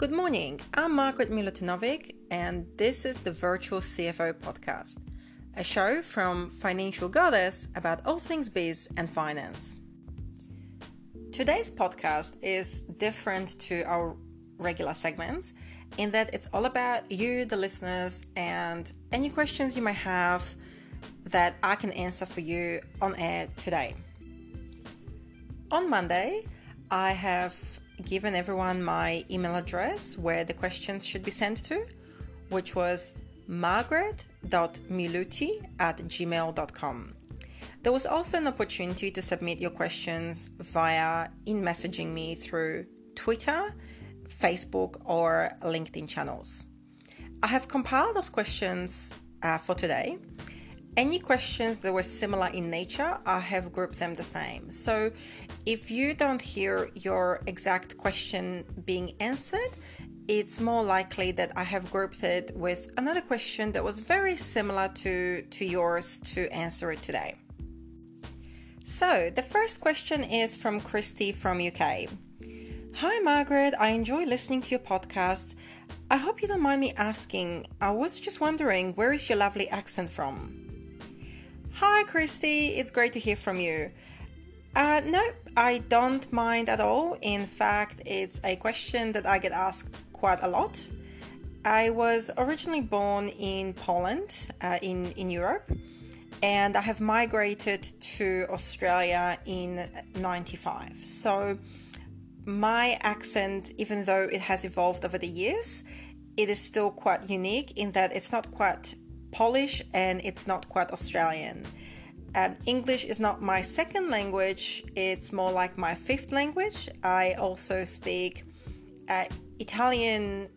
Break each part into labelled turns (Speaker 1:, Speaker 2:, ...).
Speaker 1: Good morning. I'm Margaret Milutinovic, and this is the Virtual CFO Podcast, a show from Financial Goddess about all things biz and finance. Today's podcast is different to our regular segments in that it's all about you, the listeners, and any questions you might have that I can answer for you on air today. On Monday, I have given everyone my email address where the questions should be sent to, which was margaret.miluti at gmail.com. There was also an opportunity to submit your questions via in messaging me through Twitter, Facebook, or LinkedIn channels. I have compiled those questions uh, for today any questions that were similar in nature, I have grouped them the same. So if you don't hear your exact question being answered, it's more likely that I have grouped it with another question that was very similar to, to yours to answer it today. So the first question is from Christy from UK. Hi Margaret, I enjoy listening to your podcasts. I hope you don't mind me asking. I was just wondering, where is your lovely accent from? Hi, Christy. It's great to hear from you. Uh, no, I don't mind at all. In fact, it's a question that I get asked quite a lot. I was originally born in Poland, uh, in, in Europe, and I have migrated to Australia in 95. So, my accent, even though it has evolved over the years, it is still quite unique in that it's not quite Polish and it's not quite Australian. Um, English is not my second language, it's more like my fifth language. I also speak uh, Italian,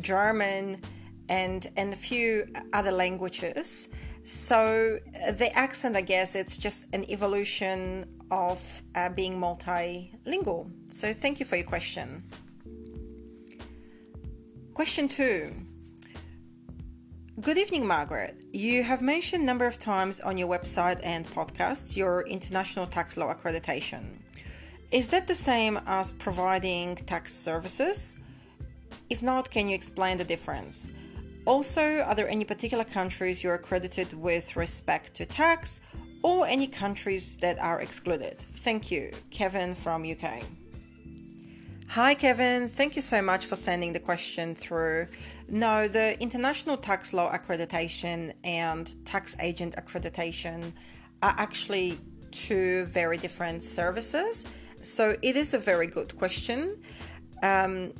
Speaker 1: German, and, and a few other languages. So uh, the accent, I guess, it's just an evolution of uh, being multilingual. So thank you for your question. Question two Good evening, Margaret. You have mentioned a number of times on your website and podcasts your international tax law accreditation. Is that the same as providing tax services? If not, can you explain the difference? Also, are there any particular countries you're accredited with respect to tax or any countries that are excluded? Thank you. Kevin from UK. Hi, Kevin. Thank you so much for sending the question through. No, the International Tax Law Accreditation and Tax Agent Accreditation are actually two very different services. So it is a very good question. Um,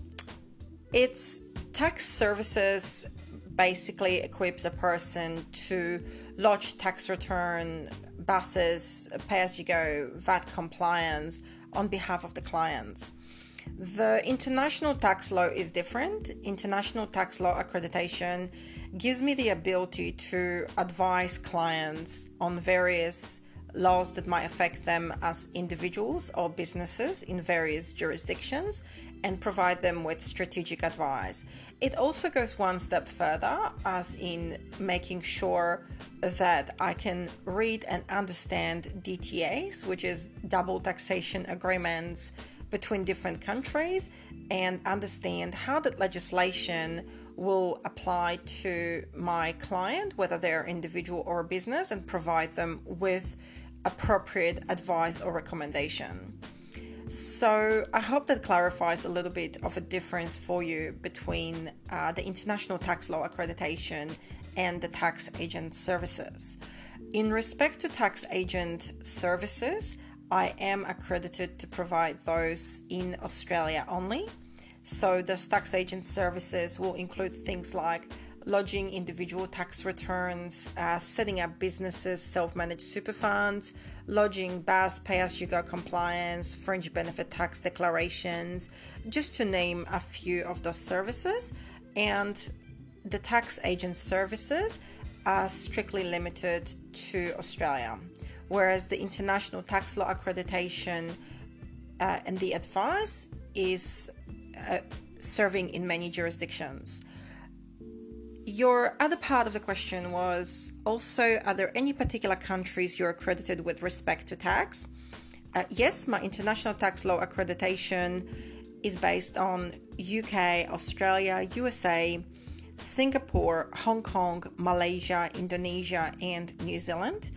Speaker 1: it's tax services basically equips a person to lodge tax return, BASes, pay as you go, VAT compliance on behalf of the clients. The international tax law is different. International tax law accreditation gives me the ability to advise clients on various laws that might affect them as individuals or businesses in various jurisdictions and provide them with strategic advice. It also goes one step further, as in making sure that I can read and understand DTAs, which is double taxation agreements between different countries and understand how that legislation will apply to my client, whether they're individual or a business, and provide them with appropriate advice or recommendation. So, I hope that clarifies a little bit of a difference for you between uh, the International Tax Law Accreditation and the tax agent services. In respect to tax agent services, I am accredited to provide those in Australia only. So, the tax agent services will include things like lodging individual tax returns, uh, setting up businesses, self managed super funds, lodging BAS pay as you go compliance, fringe benefit tax declarations, just to name a few of those services. And the tax agent services are strictly limited to Australia whereas the International Tax Law Accreditation uh, and the advice is uh, serving in many jurisdictions. Your other part of the question was also are there any particular countries you're accredited with respect to tax? Uh, yes, my international tax law accreditation is based on UK, Australia, USA, Singapore, Hong Kong, Malaysia, Indonesia, and New Zealand.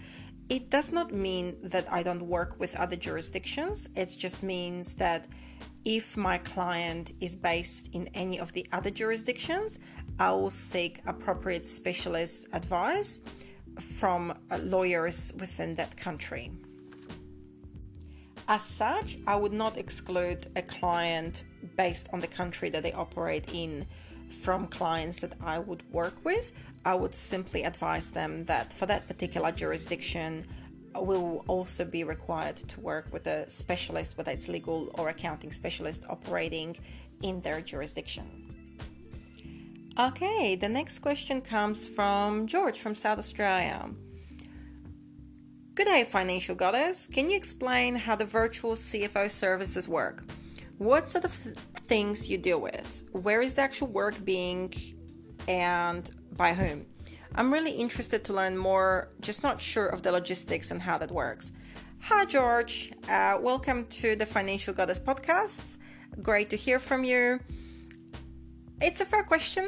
Speaker 1: It does not mean that I don't work with other jurisdictions. It just means that if my client is based in any of the other jurisdictions, I will seek appropriate specialist advice from uh, lawyers within that country. As such, I would not exclude a client based on the country that they operate in from clients that I would work with. I would simply advise them that for that particular jurisdiction, will also be required to work with a specialist, whether it's legal or accounting specialist operating in their jurisdiction. Okay, the next question comes from George from South Australia. Good day, Financial Goddess. Can you explain how the virtual CFO services work? What sort of things you deal with? Where is the actual work being and by whom? I'm really interested to learn more, just not sure of the logistics and how that works. Hi, George. Uh, welcome to the Financial Goddess podcast. Great to hear from you. It's a fair question.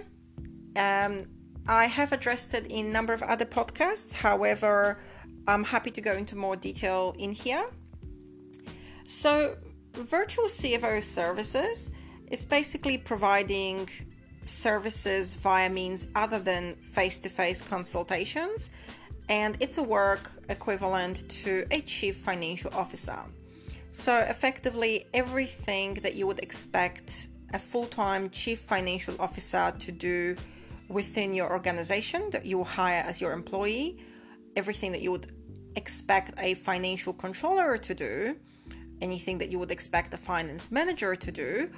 Speaker 1: Um, I have addressed it in a number of other podcasts. However, I'm happy to go into more detail in here. So, virtual CFO services is basically providing services via means other than face to face consultations, and it's a work equivalent to a chief financial officer. So, effectively, everything that you would expect a full time chief financial officer to do within your organization that you hire as your employee everything that you would expect a financial controller to do, anything that you would expect a finance manager to do,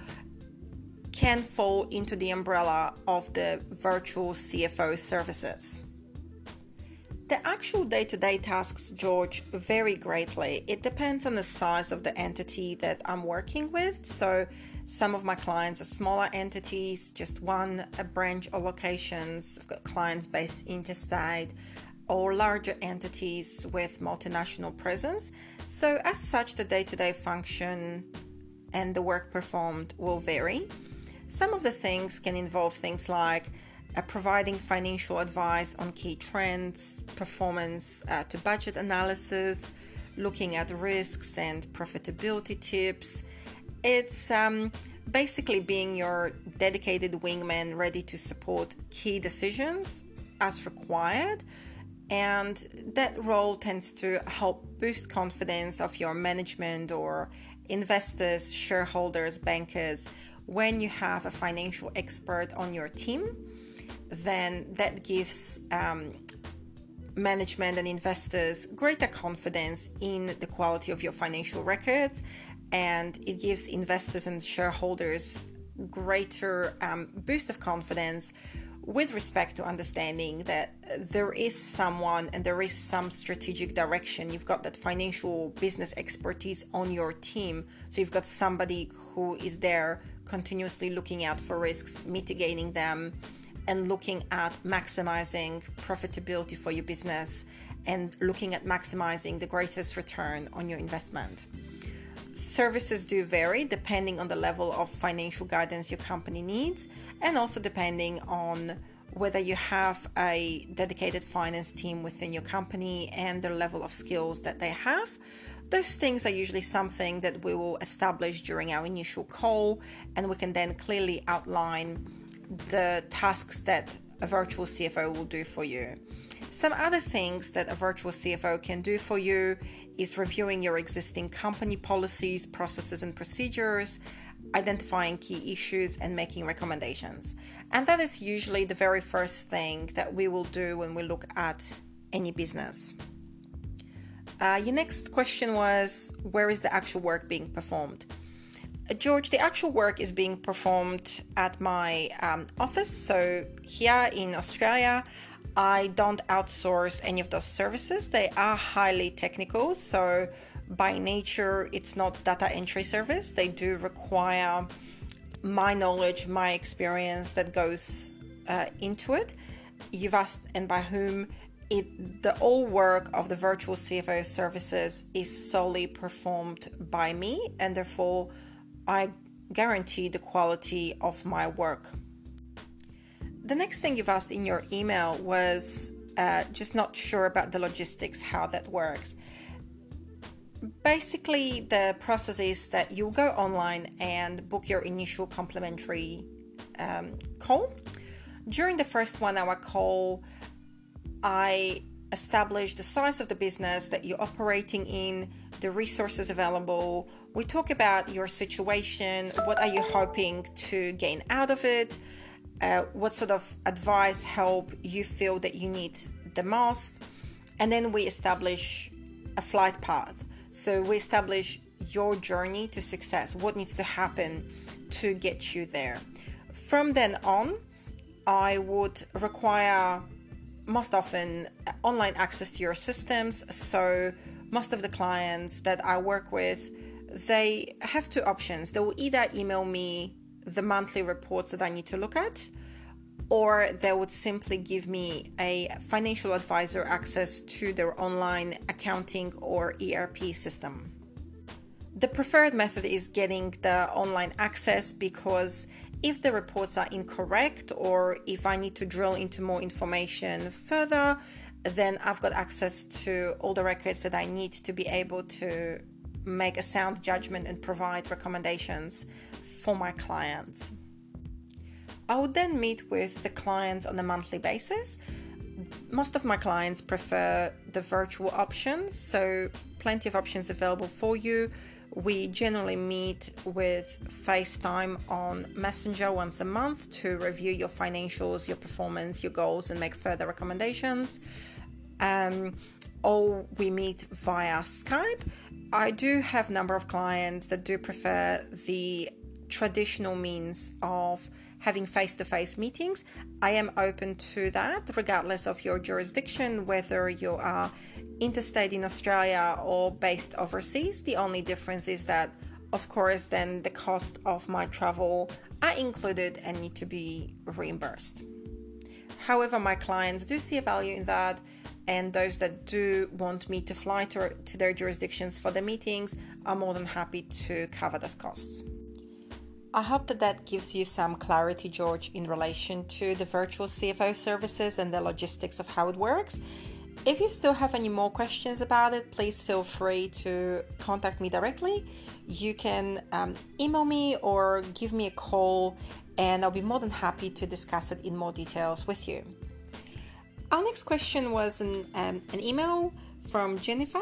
Speaker 1: can fall into the umbrella of the virtual CFO services. The actual day to day tasks, George, vary greatly. It depends on the size of the entity that I'm working with. So, some of my clients are smaller entities, just one branch or locations. I've got clients based interstate or larger entities with multinational presence. So, as such, the day to day function and the work performed will vary. Some of the things can involve things like uh, providing financial advice on key trends, performance uh, to budget analysis, looking at risks and profitability tips. It's um, basically being your dedicated wingman ready to support key decisions as required and that role tends to help boost confidence of your management or investors, shareholders, bankers. When you have a financial expert on your team, then that gives um, management and investors greater confidence in the quality of your financial records, and it gives investors and shareholders greater um, boost of confidence with respect to understanding that there is someone and there is some strategic direction. You've got that financial business expertise on your team. So you've got somebody who is there continuously looking out for risks, mitigating them, and looking at maximizing profitability for your business and looking at maximizing the greatest return on your investment. Services do vary depending on the level of financial guidance your company needs and also depending on whether you have a dedicated finance team within your company and the level of skills that they have. Those things are usually something that we will establish during our initial call, and we can then clearly outline the tasks that a virtual CFO will do for you. Some other things that a virtual CFO can do for you is reviewing your existing company policies, processes, and procedures, identifying key issues, and making recommendations. And that is usually the very first thing that we will do when we look at any business. Uh, your next question was where is the actual work being performed? Uh, George, the actual work is being performed at my um, office. So, here in Australia, I don't outsource any of those services. They are highly technical. So, by nature, it's not data entry service. They do require my knowledge, my experience that goes uh, into it. You've asked, and by whom? It the all work of the virtual CFO services is solely performed by me, and therefore, I guarantee the quality of my work. The next thing you've asked in your email was uh, just not sure about the logistics, how that works. Basically, the process is that you go online and book your initial complimentary um, call. During the first one hour call, I establish the size of the business that you're operating in, the resources available. We talk about your situation, what are you hoping to gain out of it, uh, what sort of advice, help you feel that you need the most, and then we establish a flight path. So we establish your journey to success, what needs to happen to get you there. From then on, I would require most often online access to your systems. So most of the clients that I work with, they have two options. They will either email me the monthly reports that I need to look at, or they would simply give me a financial advisor access to their online accounting or ERP system. The preferred method is getting the online access because if the reports are incorrect or if I need to drill into more information further, then I've got access to all the records that I need to be able to make a sound judgment and provide recommendations for my clients. I would then meet with the clients on a monthly basis. Most of my clients prefer the virtual options, so plenty of options available for you. We generally meet with FaceTime on Messenger once a month to review your financials, your performance, your goals, and make further recommendations. Um, or we meet via Skype. I do have a number of clients that do prefer the traditional means of having face to face meetings. I am open to that, regardless of your jurisdiction, whether you are interstate in Australia or based overseas. The only difference is that, of course, then the cost of my travel are included and need to be reimbursed. However, my clients do see a value in that, and those that do want me to fly to, to their jurisdictions for the meetings are more than happy to cover those costs. I hope that that gives you some clarity, George, in relation to the virtual CFO services and the logistics of how it works. If you still have any more questions about it, please feel free to contact me directly. You can um, email me or give me a call, and I'll be more than happy to discuss it in more details with you. Our next question was an, um, an email from Jennifer.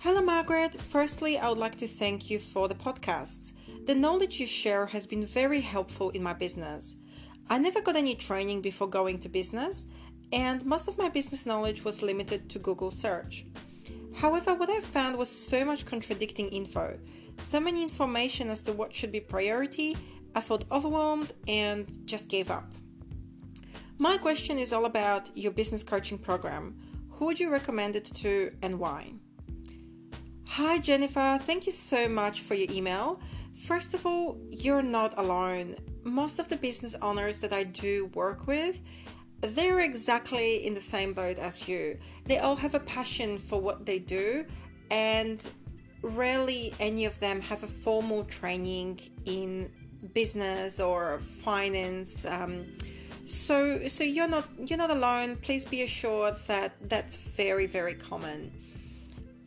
Speaker 1: Hello, Margaret. Firstly, I would like to thank you for the podcasts. The knowledge you share has been very helpful in my business. I never got any training before going to business, and most of my business knowledge was limited to Google search. However, what I found was so much contradicting info, so many information as to what should be priority, I felt overwhelmed and just gave up. My question is all about your business coaching program. Who would you recommend it to and why? Hi, Jennifer. Thank you so much for your email. First of all, you're not alone. Most of the business owners that I do work with, they're exactly in the same boat as you. They all have a passion for what they do, and rarely any of them have a formal training in business or finance. Um, so, so you're not you're not alone. Please be assured that that's very very common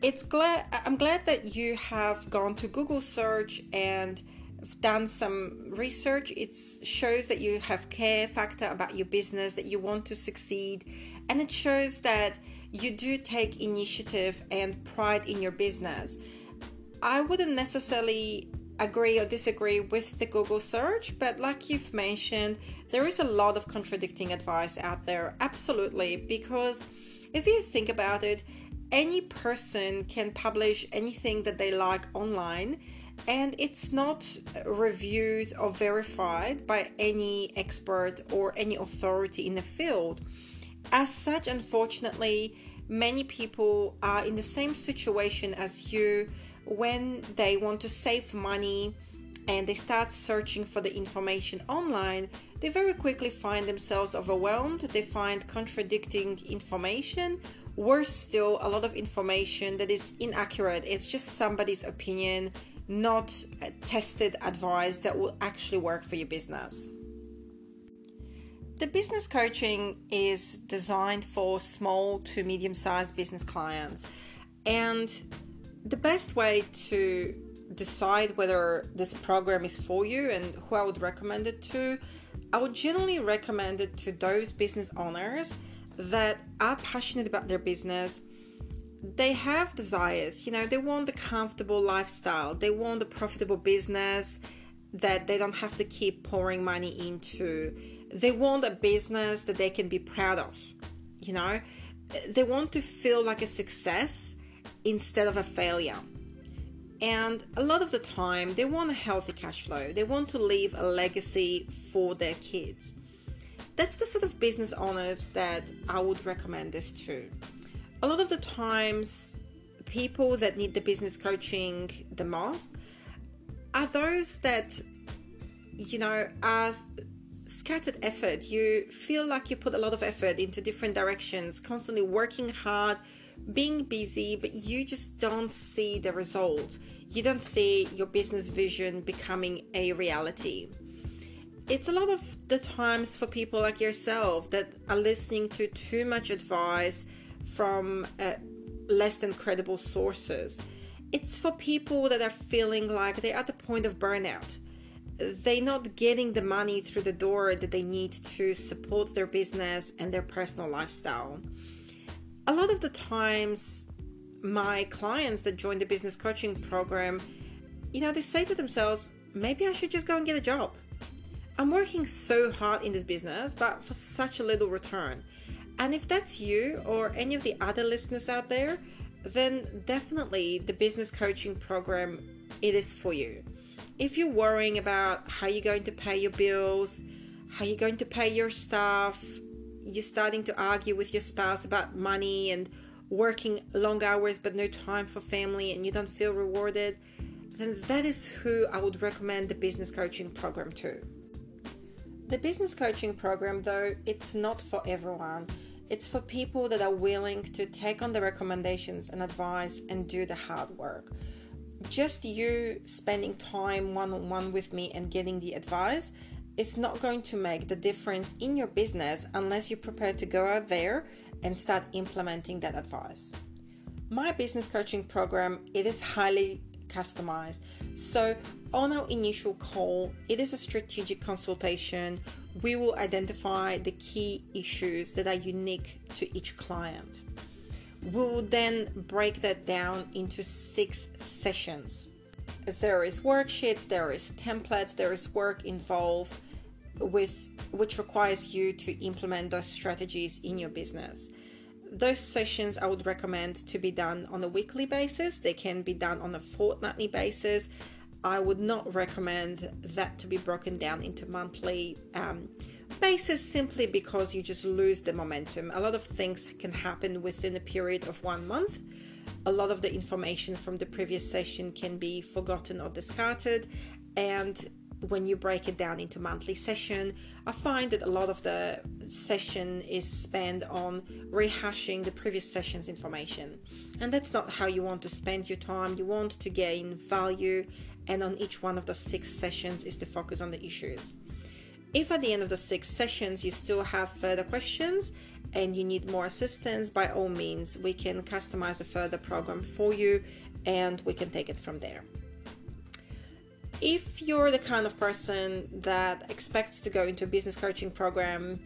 Speaker 1: it's glad i'm glad that you have gone to google search and done some research. It shows that you have care factor about your business that you want to succeed. And it shows that you do take initiative and pride in your business. I wouldn't necessarily agree or disagree with the google search but like you've mentioned there is a lot of contradicting advice out there absolutely because if you think about it any person can publish anything that they like online and it's not reviewed or verified by any expert or any authority in the field. As such, unfortunately, many people are in the same situation as you when they want to save money and they start searching for the information online, they very quickly find themselves overwhelmed. They find contradicting information worse still, a lot of information that is inaccurate. It's just somebody's opinion not tested advice that will actually work for your business. The business coaching is designed for small to medium sized business clients. And the best way to decide whether this program is for you and who I would recommend it to, I would generally recommend it to those business owners that are passionate about their business they have desires you know they want a comfortable lifestyle they want a profitable business that they don't have to keep pouring money into. They want a business that they can be proud of you know? They want to feel like a success instead of a failure. And a lot of the time they want a healthy cash flow. They want to leave a legacy for their kids that's the sort of business owners that i would recommend this to a lot of the times, people that need the business coaching the most are those that, you know, are scattered effort. You feel like you put a lot of effort into different directions, constantly working hard, being busy, but you just don't see the result. You don't see your business vision becoming a reality. It's a lot of the times for people like yourself that are listening to too much advice from uh, less than credible sources. It's for people that are feeling like they're at the point of burnout. They're not getting the money through the door that they need to support their business and their personal lifestyle. A lot of the times, my clients that join the business coaching program, you know, they say to themselves, maybe I should just go and get a job. I'm working so hard in this business, but for such a little return. And if that's you or any of the other listeners out there, then definitely the business coaching program it is for you. If you're worrying about how you're going to pay your bills, how you're going to pay your staff, you're starting to argue with your spouse about money and working long hours but no time for family and you don't feel rewarded, then that is who I would recommend the business coaching program to. The business coaching program, though, it's not for everyone. It's for people that are willing to take on the recommendations and advice and do the hard work. Just you spending time one on one with me and getting the advice is not going to make the difference in your business unless you're prepared to go out there and start implementing that advice. My business coaching program it is highly customized. So on our initial call, it is a strategic consultation we will identify the key issues that are unique to each client. We will then break that down into six sessions. There is worksheets, there is templates, there is work involved with which requires you to implement those strategies in your business. Those sessions I would recommend to be done on a weekly basis. They can be done on a fortnightly basis I would not recommend that to be broken down into monthly um, basis simply because you just lose the momentum. A lot of things can happen within a period of one month. A lot of the information from the previous session can be forgotten or discarded, and when you break it down into monthly session i find that a lot of the session is spent on rehashing the previous session's information and that's not how you want to spend your time you want to gain value and on each one of the six sessions is to focus on the issues. If at the end of the six sessions you still have further questions and you need more assistance, by all means, we can customize a further program for you and we can take it from there. If you're the kind of person that expects to go into a business coaching program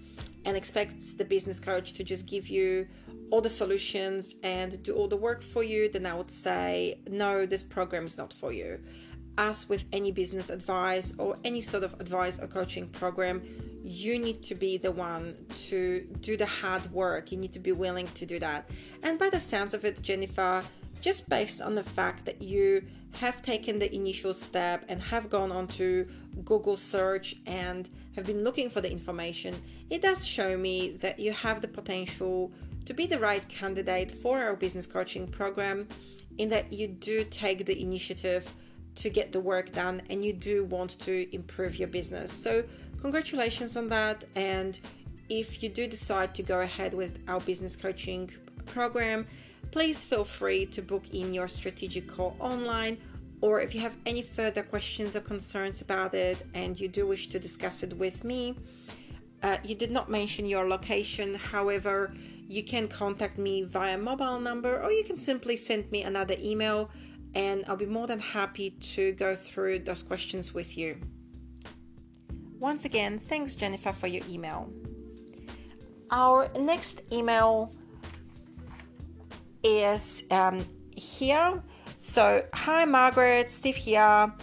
Speaker 1: and expects the business coach to just give you all the solutions and do all the work for you, then I would say, no, this program is not for you as with any business advice or any sort of advice or coaching program, you need to be the one to do the hard work. You need to be willing to do that. And by the sounds of it, Jennifer, just based on the fact that you have taken the initial step and have gone onto Google search and have been looking for the information, it does show me that you have the potential to be the right candidate for our business coaching program in that you do take the initiative to get the work done and you do want to improve your business. So, congratulations on that. And if you do decide to go ahead with our business coaching program, please feel free to book in your strategic call online or if you have any further questions or concerns about it and you do wish to discuss it with me, uh, you did not mention your location. However, you can contact me via mobile number or you can simply send me another email and I'll be more than happy to go through those questions with you. Once again, thanks Jennifer for your email. Our next email is um, here. So, hi Margaret, Steve here.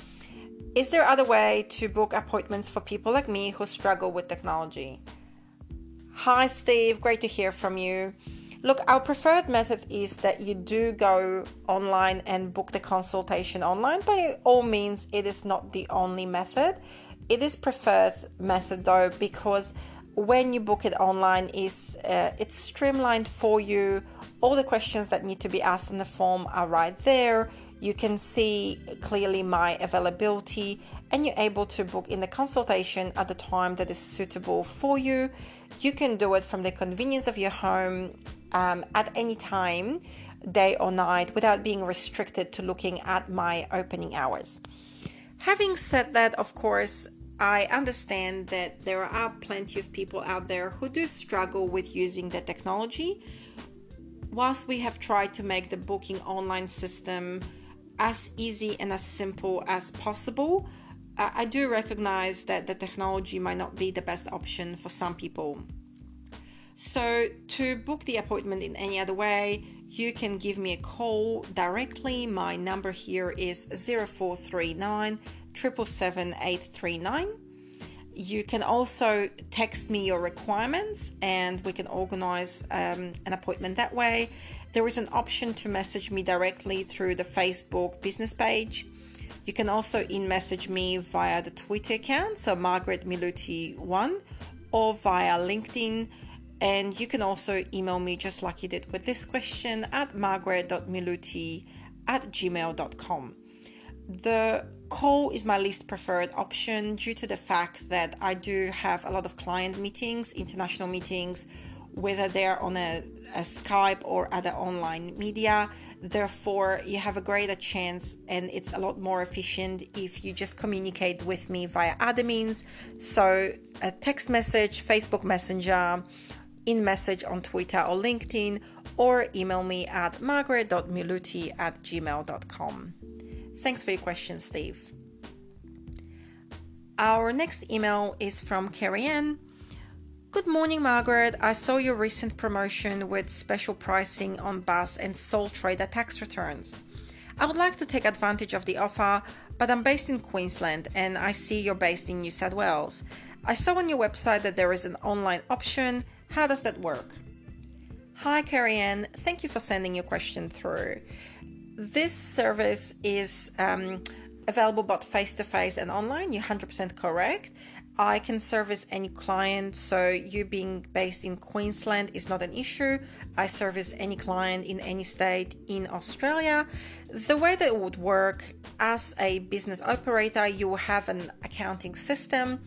Speaker 1: Is there other way to book appointments for people like me who struggle with technology? Hi Steve, great to hear from you. Look, our preferred method is that you do go online and book the consultation online. By all means, it is not the only method. It is preferred method though because when you book it online is uh, it's streamlined for you. All the questions that need to be asked in the form are right there. You can see clearly my availability and you're able to book in the consultation at the time that is suitable for you. You can do it from the convenience of your home um, at any time, day or night, without being restricted to looking at my opening hours. Having said that, of course, I understand that there are plenty of people out there who do struggle with using the technology. Whilst we have tried to make the booking online system as easy and as simple as possible, I do recognize that the technology might not be the best option for some people. So, to book the appointment in any other way, you can give me a call directly. My number here is 0439 777 You can also text me your requirements and we can organize um, an appointment that way. There is an option to message me directly through the Facebook business page. You can also in message me via the Twitter account, so Margaret Miluti1, or via LinkedIn and you can also email me just like you did with this question at margaret.miluti at gmail.com. The call is my least preferred option due to the fact that I do have a lot of client meetings, international meetings, whether they're on a, a Skype or other online media. Therefore, you have a greater chance and it's a lot more efficient if you just communicate with me via other means. So, a text message, Facebook Messenger, in message on Twitter or LinkedIn, or email me at margaret.miluti at gmail.com. Thanks for your question, Steve. Our next email is from Carrie Ann. Good morning, Margaret. I saw your recent promotion with special pricing on BAS and sole trader tax returns. I would like to take advantage of the offer, but I'm based in Queensland and I see you're based in New South Wales. I saw on your website that there is an online option how does that work? Hi, Carrie Ann. Thank you for sending your question through. This service is um, available both face to face and online. You're 100% correct. I can service any client, so you being based in Queensland is not an issue. I service any client in any state in Australia. The way that it would work as a business operator, you will have an accounting system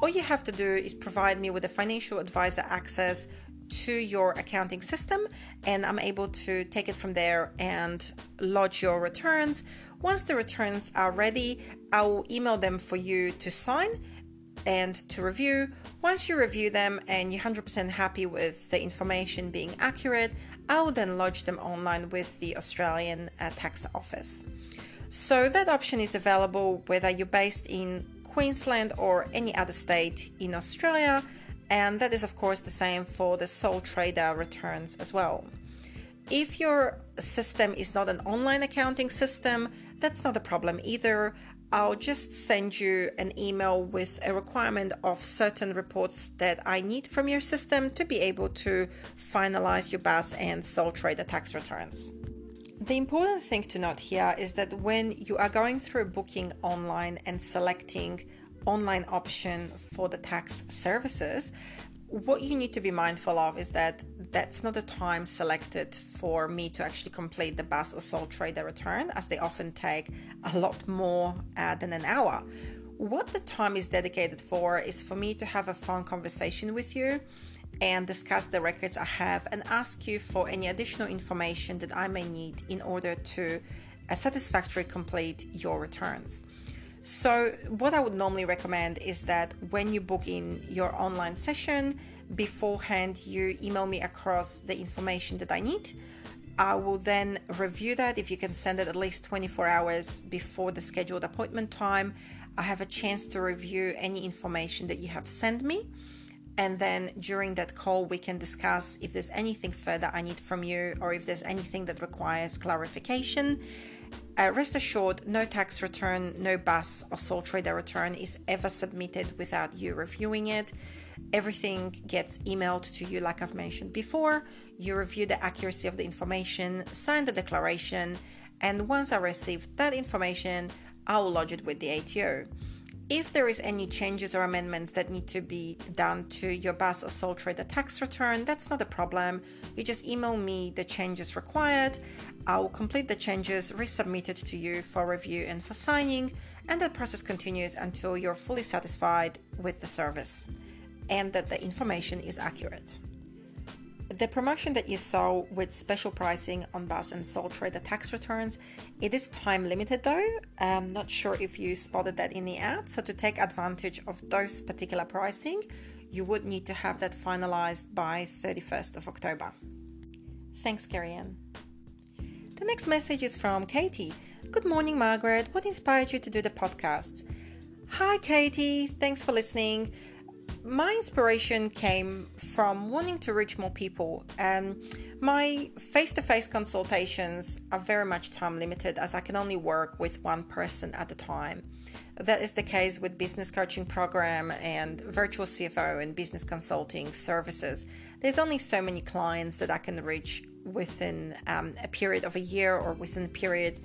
Speaker 1: all you have to do is provide me with a financial advisor access to your accounting system, and I'm able to take it from there and lodge your returns. Once the returns are ready, I will email them for you to sign and to review. Once you review them and you're 100% happy with the information being accurate, I will then lodge them online with the Australian uh, tax office. So that option is available whether you're based in Queensland or any other state in Australia, and that is, of course, the same for the sole trader returns as well. If your system is not an online accounting system, that's not a problem either. I'll just send you an email with a requirement of certain reports that I need from your system to be able to finalize your BAS and sole trader tax returns. The important thing to note here is that when you are going through booking online and selecting online option for the tax services, what you need to be mindful of is that that's not the time selected for me to actually complete the BAS or sole trader return, as they often take a lot more uh, than an hour. What the time is dedicated for is for me to have a phone conversation with you and discuss the records I have and ask you for any additional information that I may need in order to a satisfactory complete your returns. So, what I would normally recommend is that when you book in your online session, beforehand you email me across the information that I need. I will then review that. If you can send it at least 24 hours before the scheduled appointment time, I have a chance to review any information that you have sent me. And then during that call, we can discuss if there's anything further I need from you or if there's anything that requires clarification. Uh, rest assured, no tax return, no BAS or sole trader return is ever submitted without you reviewing it. Everything gets emailed to you, like I've mentioned before. You review the accuracy of the information, sign the declaration, and once I receive that information, I will lodge it with the ATO. If there is any changes or amendments that need to be done to your BAS or sole trader tax return, that's not a problem. You just email me the changes required. I will complete the changes, resubmit it to you for review and for signing, and that process continues until you're fully satisfied with the service and that the information is accurate. The promotion that you saw with special pricing on BAS and sole trader tax returns, it is time limited though. I'm not sure if you spotted that in the ad. So to take advantage of those particular pricing, you would need to have that finalized by 31st of October. Thanks, Carrie The next message is from Katie. Good morning, Margaret. What inspired you to do the podcast? Hi, Katie. Thanks for listening my inspiration came from wanting to reach more people. Um, my face to face consultations are very much time limited as I can only work with one person at a time. That is the case with business coaching program and virtual CFO and business consulting services. There's only so many clients that I can reach within um, a period of a year or within a period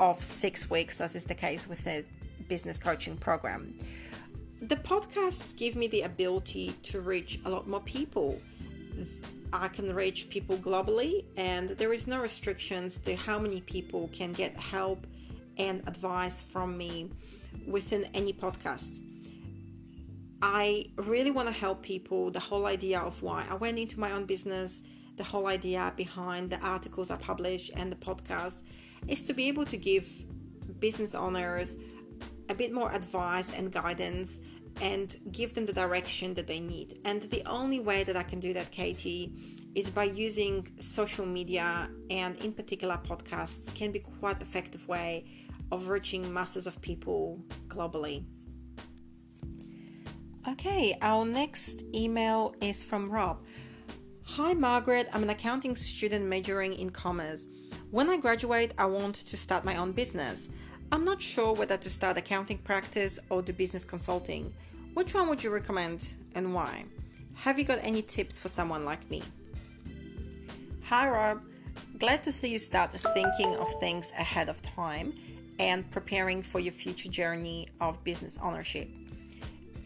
Speaker 1: of six weeks, as is the case with the business coaching program the podcasts give me the ability to reach a lot more people. I can reach people globally, and there is no restrictions to how many people can get help and advice from me within any podcast. I really want to help people. The whole idea of why I went into my own business, the whole idea behind the articles I publish and the podcast is to be able to give business owners a bit more advice and guidance and give them the direction that they need. And the only way that I can do that, Katie, is by using social media and in particular podcasts can be quite effective way of reaching masses of people globally. Okay, our next email is from Rob. Hi Margaret, I'm an accounting student majoring in commerce. When I graduate, I want to start my own business. I'm not sure whether to start accounting practice or do business consulting. Which one would you recommend and why? Have you got any tips for someone like me? Hi Rob, glad to see you start thinking of things ahead of time and preparing for your future journey of business ownership.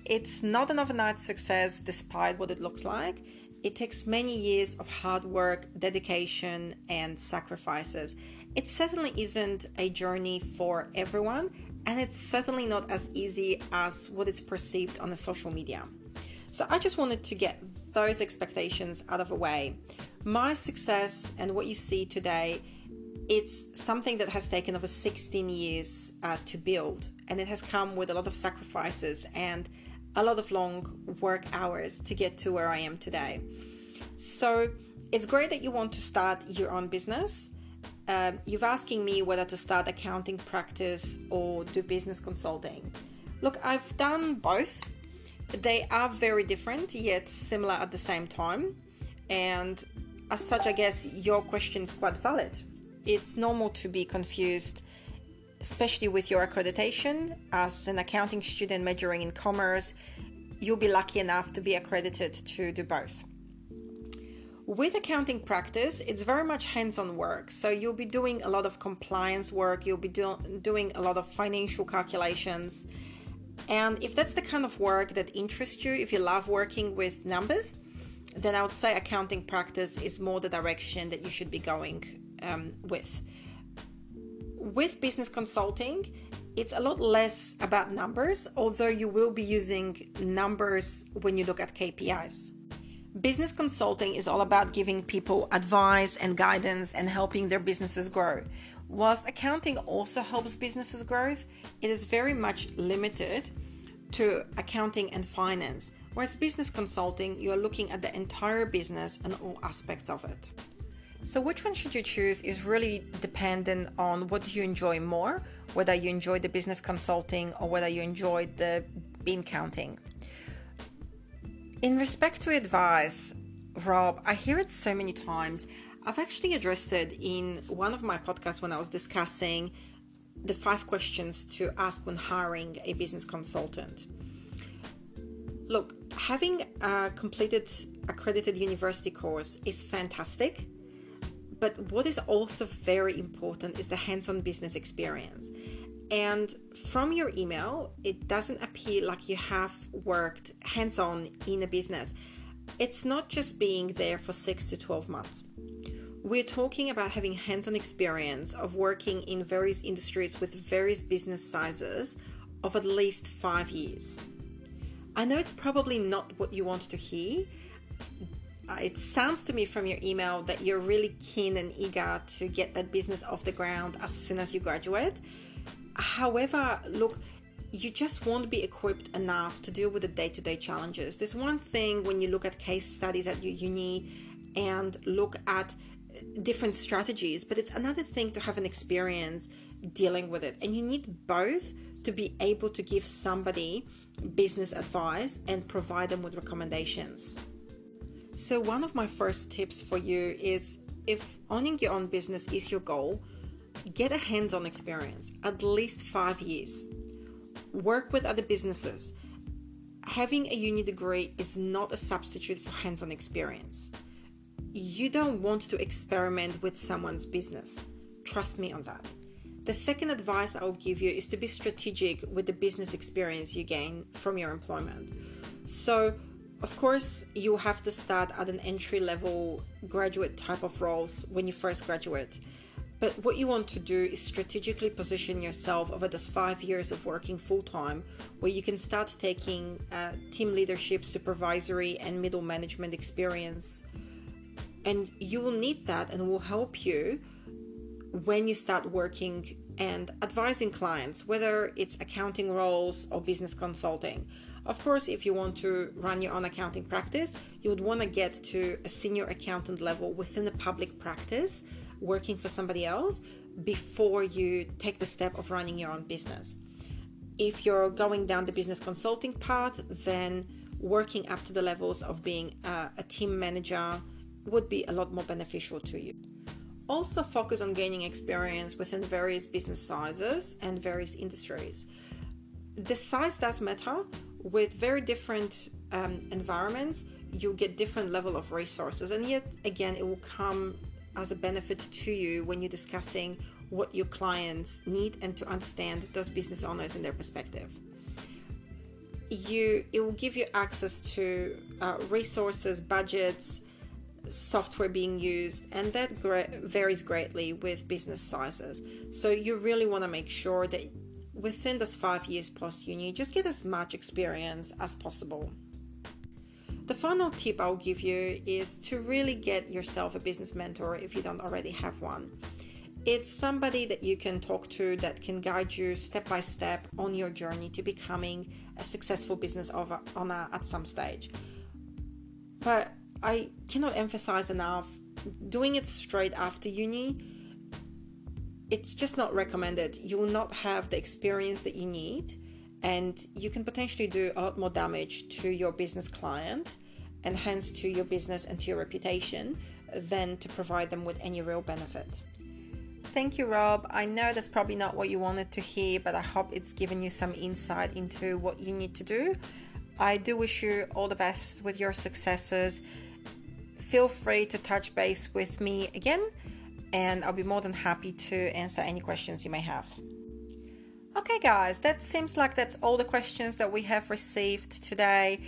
Speaker 1: It's not an overnight success despite what it looks like. It takes many years of hard work, dedication, and sacrifices. It certainly isn't a journey for everyone, and it's certainly not as easy as what it's perceived on the social media. So I just wanted to get those expectations out of the way. My success and what you see today, it's something that has taken over 16 years uh, to build, and it has come with a lot of sacrifices and a lot of long work hours to get to where I am today. So it's great that you want to start your own business um, you're asking me whether to start accounting practice or do business consulting. Look, I've done both. They are very different yet similar at the same time. And as such, I guess your question is quite valid. It's normal to be confused, especially with your accreditation. As an accounting student majoring in commerce, you'll be lucky enough to be accredited to do both. With accounting practice, it's very much hands on work. So you'll be doing a lot of compliance work, you'll be do- doing a lot of financial calculations. And if that's the kind of work that interests you, if you love working with numbers, then I would say accounting practice is more the direction that you should be going um, with. With business consulting, it's a lot less about numbers, although you will be using numbers when you look at KPIs. Business consulting is all about giving people advice and guidance and helping their businesses grow. Whilst accounting also helps businesses growth, it is very much limited to accounting and finance, whereas business consulting, you're looking at the entire business and all aspects of it. So, which one should you choose is really dependent on what do you enjoy more, whether you enjoy the business consulting or whether you enjoy the bean counting. In respect to advice, Rob, I hear it so many times. I've actually addressed it in one of my podcasts when I was discussing the five questions to ask when hiring a business consultant. Look, having a completed accredited university course is fantastic, but what is also very important is the hands on business experience. And from your email, it doesn't appear like you have worked hands on in a business. It's not just being there for six to 12 months. We're talking about having hands on experience of working in various industries with various business sizes of at least five years. I know it's probably not what you want to hear. Uh, it sounds to me from your email that you're really keen and eager to get that business off the ground as soon as you graduate. However, look, you just won't be equipped enough to deal with the day to day challenges. There's one thing when you look at case studies at your uni and look at different strategies, but it's another thing to have an experience dealing with it. And you need both to be able to give somebody business advice and provide them with recommendations. So, one of my first tips for you is if owning your own business is your goal, get a hands on experience, at least five years. Work with other businesses. Having a uni degree is not a substitute for hands on experience. You don't want to experiment with someone's business. Trust me on that. The second advice I'll give you is to be strategic with the business experience you gain from your employment. So, of course, you have to start at an entry level graduate type of roles when you first graduate. But what you want to do is strategically position yourself over those five years of working full time, where you can start taking uh, team leadership, supervisory, and middle management experience. And you will need that and will help you when you start working and advising clients, whether it's accounting roles or business consulting. Of course, if you want to run your own accounting practice, you would want to get to a senior accountant level within a public practice working for somebody else before you take the step of running your own business. If you're going down the business consulting path, then working up to the levels of being a, a team manager would be a lot more beneficial to you. Also, focus on gaining experience within various business sizes and various industries. The size does matter. With very different um, environments, you get different level of resources, and yet again, it will come as a benefit to you when you're discussing what your clients need and to understand those business owners and their perspective. You it will give you access to uh, resources budgets software being used and that gra- varies greatly with business sizes. So you really want to make sure that within those five years plus uni just get as much experience as possible the final tip I'll give you is to really get yourself a business mentor if you don't already have one. It's somebody that you can talk to that can guide you step by step on your journey to becoming a successful business owner at some stage. But I cannot emphasize enough doing it straight after uni it's just not recommended. You will not have the experience that you need and you can potentially do a lot more damage to your business client and hence to your business and to your reputation than to provide them with any real benefit. Thank you, Rob. I know that's probably not what you wanted to hear, but I hope it's given you some insight into what you need to do. I do wish you all the best with your successes. Feel free to touch base with me again, and I'll be more than happy to answer any questions you may have. Okay, guys, that seems like that's all the questions that we have received today.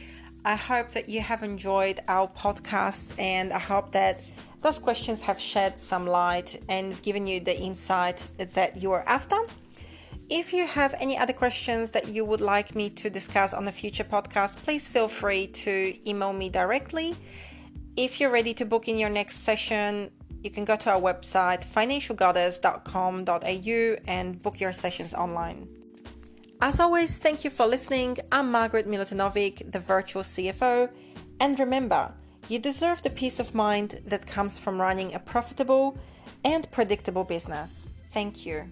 Speaker 1: I hope that you have enjoyed our podcast and I hope that those questions have shed some light and given you the insight that you are after. If you have any other questions that you would like me to discuss on a future podcast, please feel free to email me directly. If you're ready to book in your next session, you can go to our website financialgoddess.com.au and book your sessions online. As always, thank you for listening. I'm Margaret Milutinovic, the virtual CFO, and remember, you deserve the peace of mind that comes from running a profitable and predictable business. Thank you.